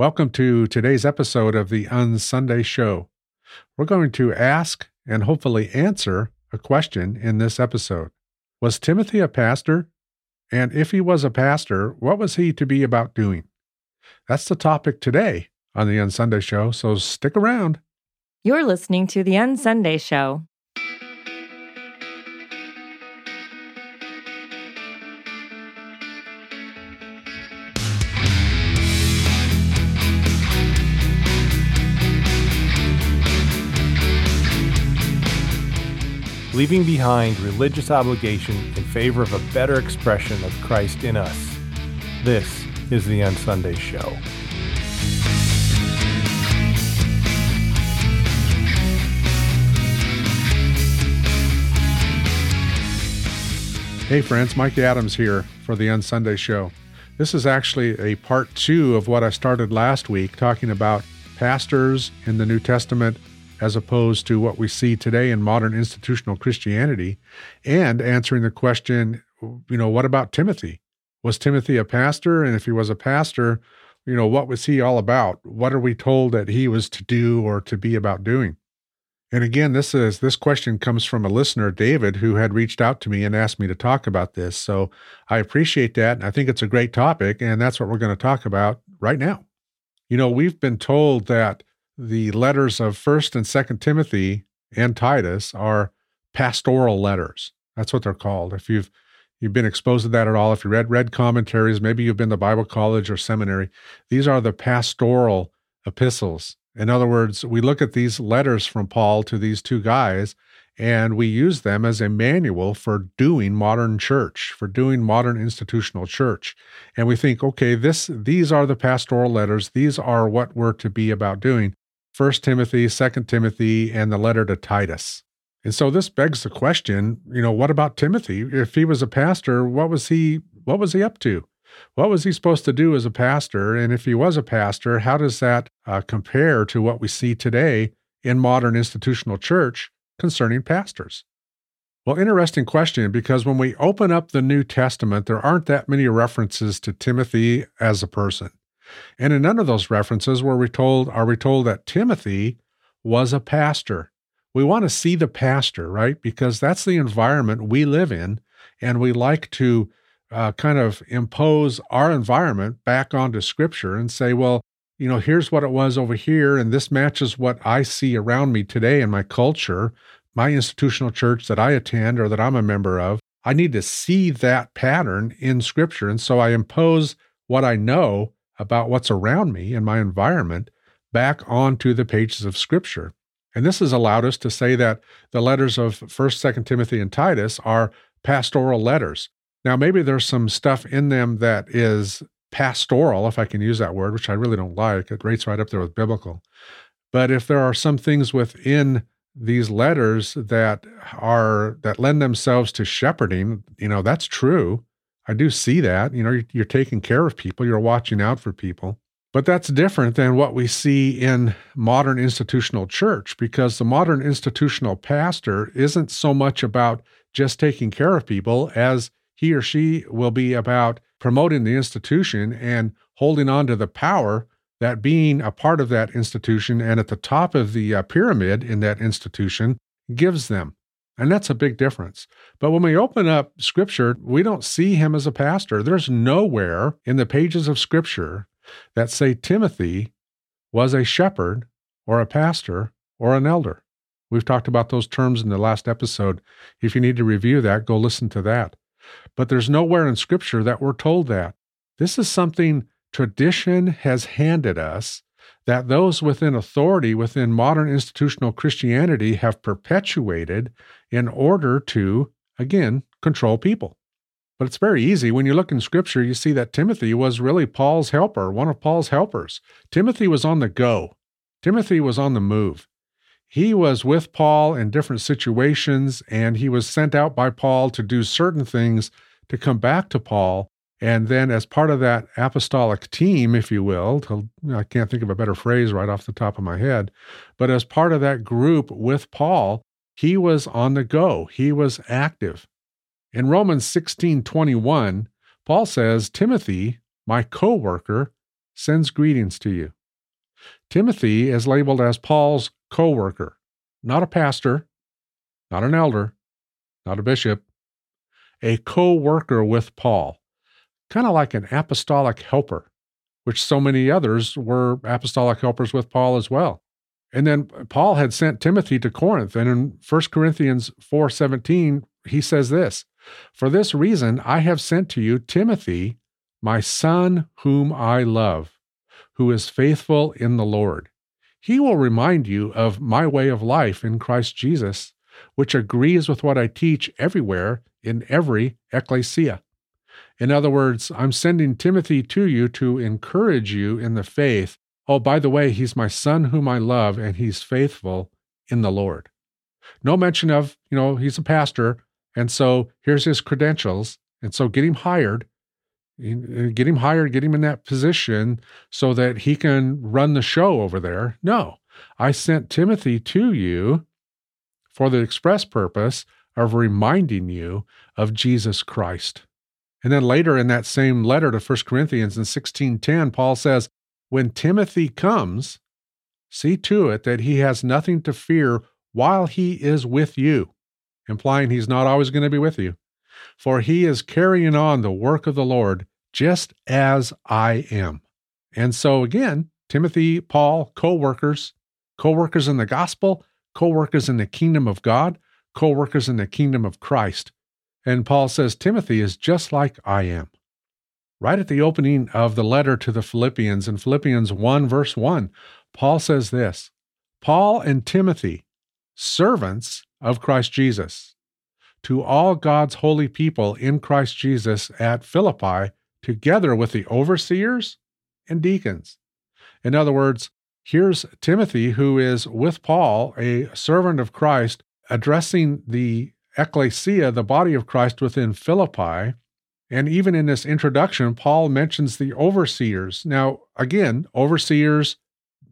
Welcome to today's episode of the Unsunday Show. We're going to ask and hopefully answer a question in this episode. Was Timothy a pastor? And if he was a pastor, what was he to be about doing? That's the topic today on the Unsunday Show, so stick around. You're listening to The Unsunday Show. Leaving behind religious obligation in favor of a better expression of Christ in us. This is the Unsunday Show. Hey, friends, Mike Adams here for the Unsunday Show. This is actually a part two of what I started last week, talking about pastors in the New Testament as opposed to what we see today in modern institutional Christianity, and answering the question, you know, what about Timothy? Was Timothy a pastor? And if he was a pastor, you know, what was he all about? What are we told that he was to do or to be about doing? And again, this is this question comes from a listener, David, who had reached out to me and asked me to talk about this. So I appreciate that. And I think it's a great topic. And that's what we're going to talk about right now. You know, we've been told that the letters of 1st and 2nd Timothy and Titus are pastoral letters. That's what they're called. If you've you've been exposed to that at all, if you read read commentaries, maybe you've been to Bible college or seminary, these are the pastoral epistles. In other words, we look at these letters from Paul to these two guys and we use them as a manual for doing modern church, for doing modern institutional church. And we think, okay, this these are the pastoral letters, these are what we're to be about doing. First Timothy, Second Timothy, and the letter to Titus. And so this begs the question, you know, what about Timothy? If he was a pastor, what was he what was he up to? What was he supposed to do as a pastor? And if he was a pastor, how does that uh, compare to what we see today in modern institutional church concerning pastors? Well, interesting question because when we open up the New Testament, there aren't that many references to Timothy as a person. And in none of those references were we told are we told that Timothy was a pastor. We want to see the pastor, right? Because that's the environment we live in, and we like to uh, kind of impose our environment back onto Scripture and say, well, you know, here's what it was over here, and this matches what I see around me today in my culture, my institutional church that I attend or that I'm a member of. I need to see that pattern in Scripture. And so I impose what I know about what's around me and my environment back onto the pages of Scripture. And this has allowed us to say that the letters of 1st, 2nd Timothy, and Titus are pastoral letters. Now, maybe there's some stuff in them that is pastoral, if I can use that word, which I really don't like. It rates right up there with biblical. But if there are some things within these letters that are that lend themselves to shepherding, you know, that's true. I do see that. You know, you're, you're taking care of people, you're watching out for people. But that's different than what we see in modern institutional church because the modern institutional pastor isn't so much about just taking care of people as he or she will be about promoting the institution and holding on to the power that being a part of that institution and at the top of the uh, pyramid in that institution gives them. And that's a big difference. But when we open up scripture, we don't see him as a pastor. There's nowhere in the pages of scripture that say Timothy was a shepherd or a pastor or an elder. We've talked about those terms in the last episode. If you need to review that, go listen to that. But there's nowhere in scripture that we're told that. This is something tradition has handed us that those within authority within modern institutional Christianity have perpetuated in order to, again, control people. But it's very easy. When you look in scripture, you see that Timothy was really Paul's helper, one of Paul's helpers. Timothy was on the go, Timothy was on the move. He was with Paul in different situations, and he was sent out by Paul to do certain things to come back to Paul and then, as part of that apostolic team, if you will, to, I can't think of a better phrase right off the top of my head, but as part of that group with Paul, he was on the go, he was active. In Romans 16 21, Paul says, Timothy, my co worker sends greetings to you. Timothy is labeled as Paul's co worker, not a pastor, not an elder, not a bishop, a co worker with Paul, kind of like an apostolic helper, which so many others were apostolic helpers with Paul as well. And then uh, Paul had sent Timothy to Corinth, and in 1 Corinthians 4:17, he says this, "For this reason I have sent to you Timothy, my son whom I love, who is faithful in the Lord. He will remind you of my way of life in Christ Jesus, which agrees with what I teach everywhere in every ecclesia." In other words, I'm sending Timothy to you to encourage you in the faith Oh, by the way, he's my son whom I love, and he's faithful in the Lord. No mention of, you know, he's a pastor, and so here's his credentials. And so get him hired, uh, get him hired, get him in that position so that he can run the show over there. No, I sent Timothy to you for the express purpose of reminding you of Jesus Christ. And then later in that same letter to 1 Corinthians in 16:10, Paul says, when Timothy comes, see to it that he has nothing to fear while he is with you, implying he's not always going to be with you. For he is carrying on the work of the Lord just as I am. And so again, Timothy, Paul, co workers, co workers in the gospel, co workers in the kingdom of God, co workers in the kingdom of Christ. And Paul says Timothy is just like I am right at the opening of the letter to the Philippians in Philippians 1, verse 1, Paul says this Paul and Timothy, servants of Christ Jesus, to all God's holy people in Christ Jesus at Philippi, together with the overseers and deacons. In other words, here's Timothy, who is with Paul, a servant of Christ, addressing the ecclesia, the body of Christ within Philippi, and even in this introduction, Paul mentions the overseers. Now, again, overseers,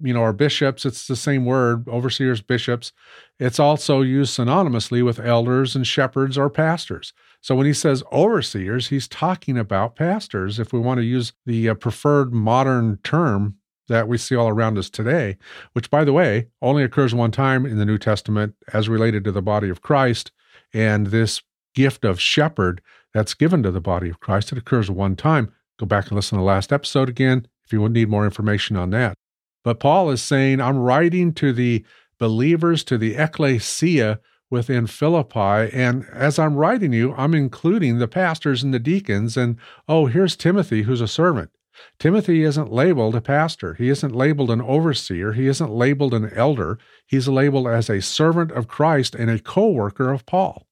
you know, are bishops. It's the same word, overseers, bishops. It's also used synonymously with elders and shepherds or pastors. So when he says overseers, he's talking about pastors, if we want to use the uh, preferred modern term that we see all around us today, which, by the way, only occurs one time in the New Testament as related to the body of Christ. And this gift of shepherd that's given to the body of Christ. It occurs one time. Go back and listen to the last episode again if you need more information on that. But Paul is saying, I'm writing to the believers, to the ecclesia within Philippi. And as I'm writing you, I'm including the pastors and the deacons. And oh, here's Timothy, who's a servant. Timothy isn't labeled a pastor. He isn't labeled an overseer. He isn't labeled an elder. He's labeled as a servant of Christ and a co worker of Paul.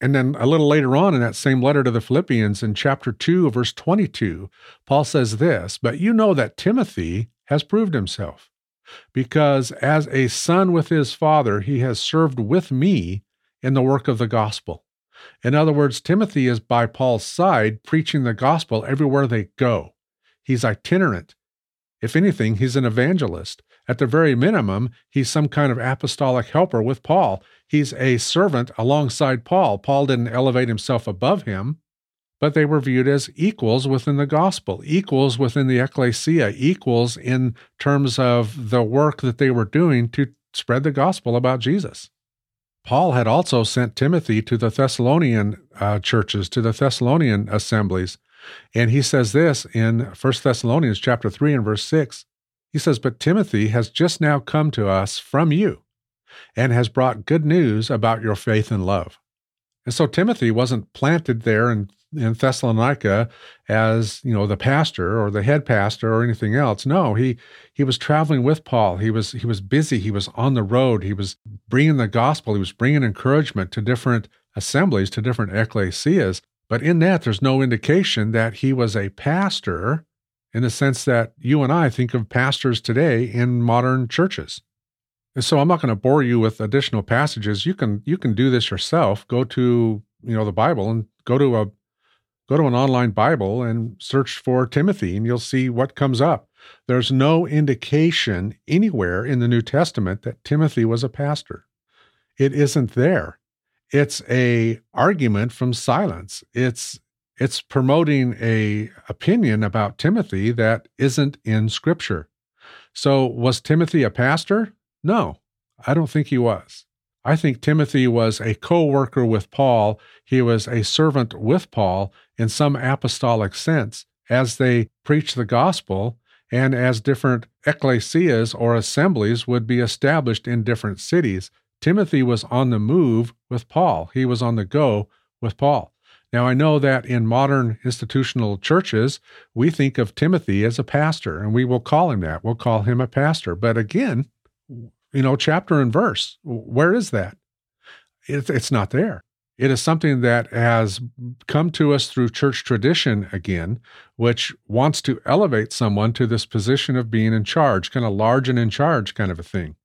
And then a little later on in that same letter to the Philippians in chapter 2, verse 22, Paul says this But you know that Timothy has proved himself, because as a son with his father, he has served with me in the work of the gospel. In other words, Timothy is by Paul's side preaching the gospel everywhere they go. He's itinerant. If anything, he's an evangelist. At the very minimum, he's some kind of apostolic helper with Paul. He's a servant alongside Paul. Paul didn't elevate himself above him, but they were viewed as equals within the gospel, equals within the ecclesia, equals in terms of the work that they were doing to spread the gospel about Jesus. Paul had also sent Timothy to the Thessalonian uh, churches, to the Thessalonian assemblies. And he says this in 1 Thessalonians chapter 3 and verse 6. He says, But Timothy has just now come to us from you and has brought good news about your faith and love. And so Timothy wasn't planted there in, in Thessalonica as, you know, the pastor or the head pastor or anything else. No, he he was traveling with Paul. He was he was busy. He was on the road. He was bringing the gospel. He was bringing encouragement to different assemblies, to different ecclesias. But in that, there's no indication that he was a pastor in the sense that you and I think of pastors today in modern churches. And so I'm not going to bore you with additional passages. You can you can do this yourself. Go to, you know, the Bible and go to a go to an online Bible and search for Timothy and you'll see what comes up. There's no indication anywhere in the New Testament that Timothy was a pastor. It isn't there. It's a argument from silence. It's It's promoting a opinion about Timothy that isn't in scripture. So was Timothy a pastor? No, I don't think he was. I think Timothy was a co worker with Paul. He was a servant with Paul in some apostolic sense as they preached the gospel and as different ecclesias or assemblies would be established in different cities. Timothy was on the move with Paul, he was on the go with Paul. Now, I know that in modern institutional churches, we think of Timothy as a pastor, and we will call him that. We'll call him a pastor. But again, you know, chapter and verse, where is that? It's, not there. It is something that has come to us through church tradition again, which wants to elevate someone to this position of being in charge, kind of large and in charge kind of a thing.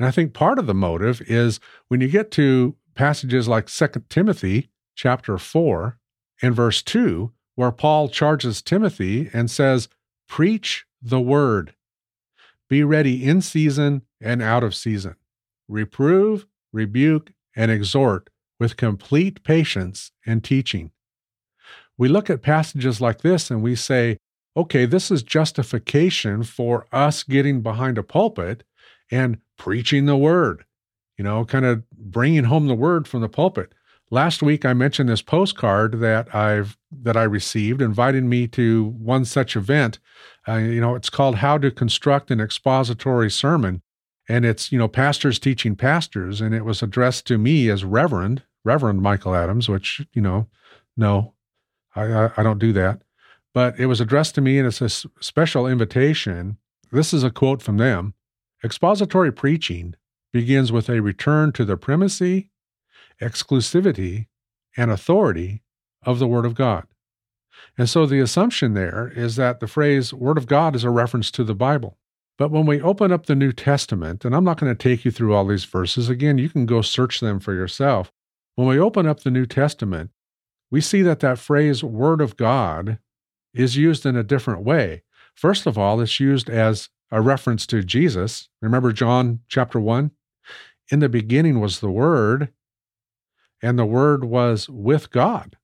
And I think part of the motive is when you get to passages like Second Timothy chapter 4 and verse 2, where Paul charges Timothy and says, Preach the word. Be ready in season and out of season. Reprove, rebuke, and exhort with complete patience and teaching. We look at passages like this and we say, okay, this is justification for us getting behind a pulpit and preaching the word, you know, kind of bringing home the word from the pulpit. Last week I mentioned this postcard that I've that I received inviting me to one such event. Uh, you know, it's called How to Construct an Expository Sermon and it's, you know, pastors teaching pastors and it was addressed to me as reverend, Reverend Michael Adams, which, you know, no. I, I, I don't do that. But it was addressed to me and it's a special invitation. This is a quote from them. Expository preaching begins with a return to the primacy exclusivity, and authority of the Word of God. And so the assumption there is that the phrase Word of God is a reference to the Bible. But when we open up the New Testament, and I'm not going to take you through all these verses, again, you can go search them for yourself. When we open up the New Testament, we see that that phrase Word of God is used in a different way. First of all, it's used as a reference to Jesus. Remember John chapter 1? In the beginning was the Word, and the Word was with God.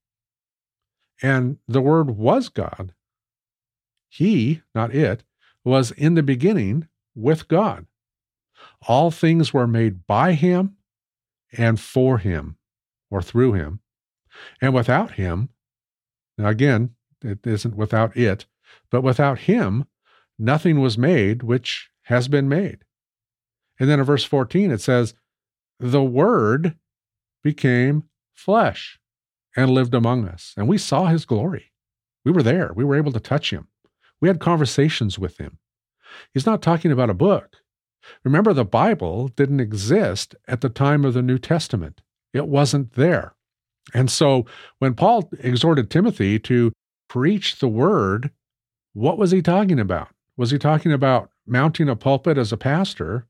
And the Word was God. He, not it, was in the beginning with God. All things were made by Him and for Him, or through Him. And without Him, now again, it isn't without it, but without Him, nothing was made which has been made. And then in verse 14, it says, The Word became flesh and lived among us. And we saw his glory. We were there. We were able to touch him. We had conversations with him. He's not talking about a book. Remember, the Bible didn't exist at the time of the New Testament, it wasn't there. And so when Paul exhorted Timothy to preach the word, what was he talking about? Was he talking about mounting a pulpit as a pastor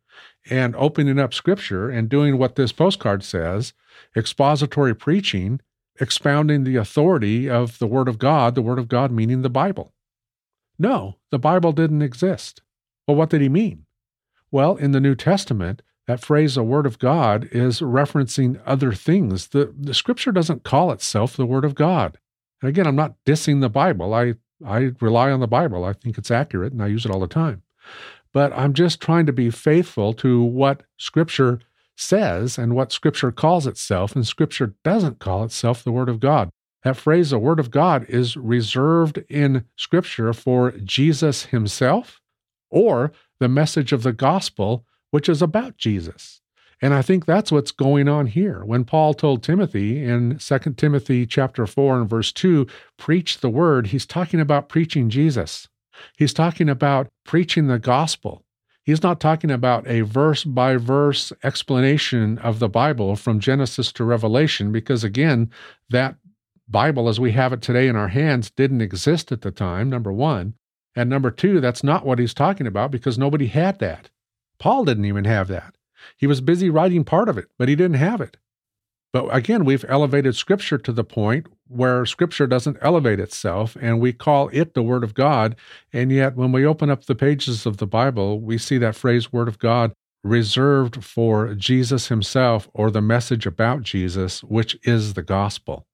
and opening up scripture and doing what this postcard says expository preaching, expounding the authority of the Word of God, the Word of God meaning the Bible. No, the Bible didn't exist. Well, what did he mean? Well, in the New Testament, that phrase, the Word of God, is referencing other things. The, the Scripture doesn't call itself the Word of God. And again, I'm not dissing the Bible. I, I rely on the Bible. I think it's accurate and I use it all the time but I'm just trying to be faithful to what Scripture says and what Scripture calls itself, and Scripture doesn't call itself the Word of God. That phrase, the Word of God, is reserved in Scripture for Jesus Himself or the message of the gospel, which is about Jesus. And I think that's what's going on here. When Paul told Timothy in 2 Timothy chapter 4 and verse 2, preach the word, he's talking about preaching Jesus. He's talking about preaching the gospel. He's not talking about a verse by verse explanation of the Bible from Genesis to Revelation, because again, that Bible as we have it today in our hands didn't exist at the time, number one. And number two, that's not what he's talking about because nobody had that. Paul didn't even have that. He was busy writing part of it, but he didn't have it. But again, we've elevated Scripture to the point where Scripture doesn't elevate itself, and we call it the Word of God. And yet, when we open up the pages of the Bible, we see that phrase, Word of God, reserved for Jesus Himself or the message about Jesus, which is the gospel.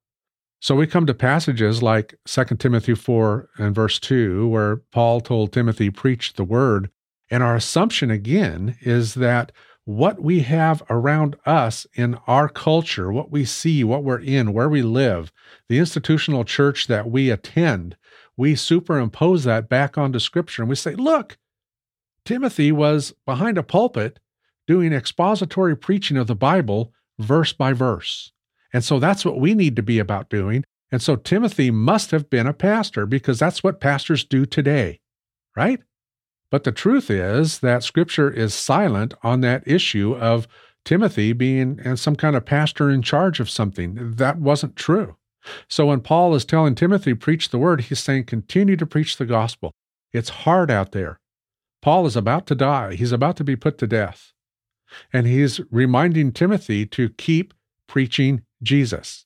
So we come to passages like 2 Timothy 4 and verse 2, where Paul told Timothy, preach the word. And our assumption again is that what we have around us in our culture, what we see, what we're in, where we live, the institutional church that we attend, we superimpose that back onto Scripture and we say, look, Timothy was behind a pulpit doing expository preaching of the Bible verse by verse. And so that's what we need to be about doing. And so Timothy must have been a pastor because that's what pastors do today, right? But the truth is that scripture is silent on that issue of Timothy being uh, some kind of pastor in charge of something. That wasn't true. So when Paul is telling Timothy, preach the word, he's saying, continue to preach the gospel. It's hard out there. Paul is about to die, he's about to be put to death. And he's reminding Timothy to keep preaching Jesus.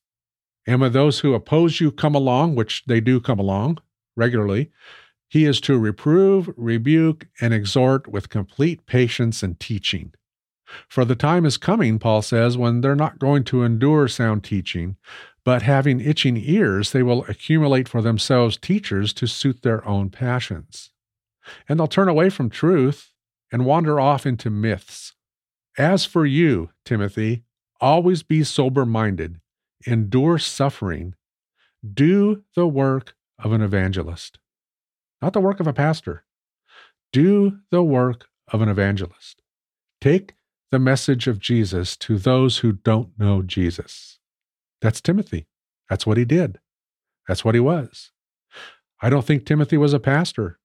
And when those who oppose you come along, which they do come along regularly, he is to reprove, rebuke, and exhort with complete patience and teaching. For the time is coming, Paul says, when they're not going to endure sound teaching, but having itching ears, they will accumulate for themselves teachers to suit their own passions. And they'll turn away from truth and wander off into myths. As for you, Timothy, Always be sober minded, endure suffering, do the work of an evangelist, not the work of a pastor. Do the work of an evangelist. Take the message of Jesus to those who don't know Jesus. That's Timothy. That's what he did. That's what he was. I don't think Timothy was a pastor,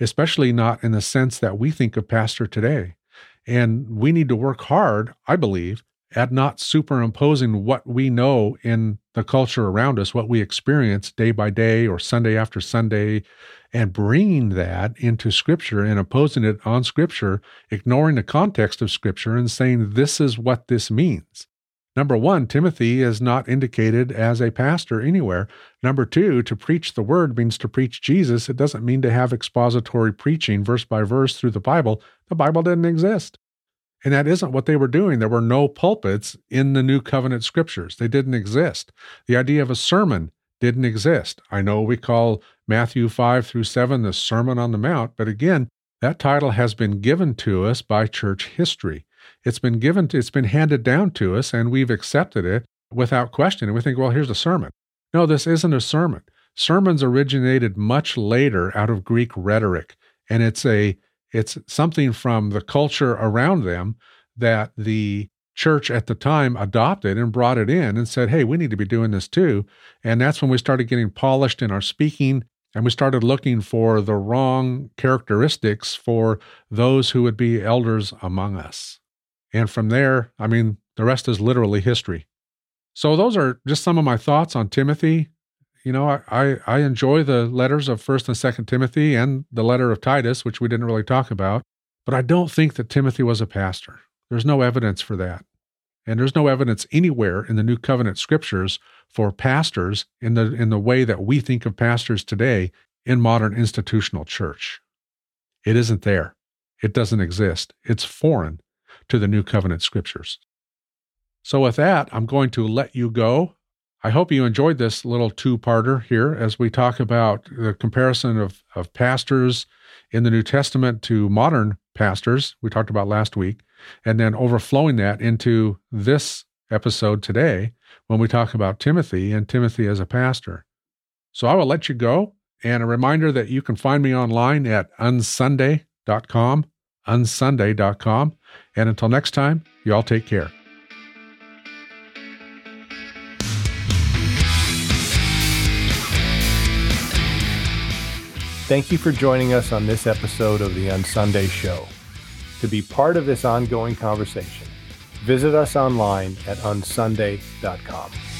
especially not in the sense that we think of pastor today. And we need to work hard, I believe, at not superimposing what we know in the culture around us, what we experience day by day or Sunday after Sunday, and bringing that into Scripture and imposing it on Scripture, ignoring the context of Scripture and saying, this is what this means. Number one, Timothy is not indicated as a pastor anywhere. Number two, to preach the word means to preach Jesus. It doesn't mean to have expository preaching verse by verse through the Bible. The Bible didn't exist. And that isn't what they were doing. There were no pulpits in the New Covenant scriptures, they didn't exist. The idea of a sermon didn't exist. I know we call Matthew 5 through 7 the Sermon on the Mount, but again, that title has been given to us by church history. It's been given to, it's been handed down to us and we've accepted it without question. And we think, well, here's a sermon. No, this isn't a sermon. Sermons originated much later out of Greek rhetoric, and it's a it's something from the culture around them that the church at the time adopted and brought it in and said, hey, we need to be doing this too. And that's when we started getting polished in our speaking and we started looking for the wrong characteristics for those who would be elders among us. And from there, I mean, the rest is literally history. So, those are just some of my thoughts on Timothy you know, I, I enjoy the letters of First and Second Timothy and the letter of Titus, which we didn't really talk about, but I don't think that Timothy was a pastor. There's no evidence for that. And there's no evidence anywhere in the New Covenant scriptures for pastors in the in the way that we think of pastors today in modern institutional church. It isn't there. It doesn't exist. It's foreign to the New Covenant scriptures. So with that, I'm going to let you go. I hope you enjoyed this little two parter here as we talk about the comparison of, of pastors in the New Testament to modern pastors, we talked about last week, and then overflowing that into this episode today when we talk about Timothy and Timothy as a pastor. So I will let you go. And a reminder that you can find me online at unsunday.com, unsunday.com. And until next time, you all take care. Thank you for joining us on this episode of the Unsunday Show. To be part of this ongoing conversation, visit us online at unsunday.com.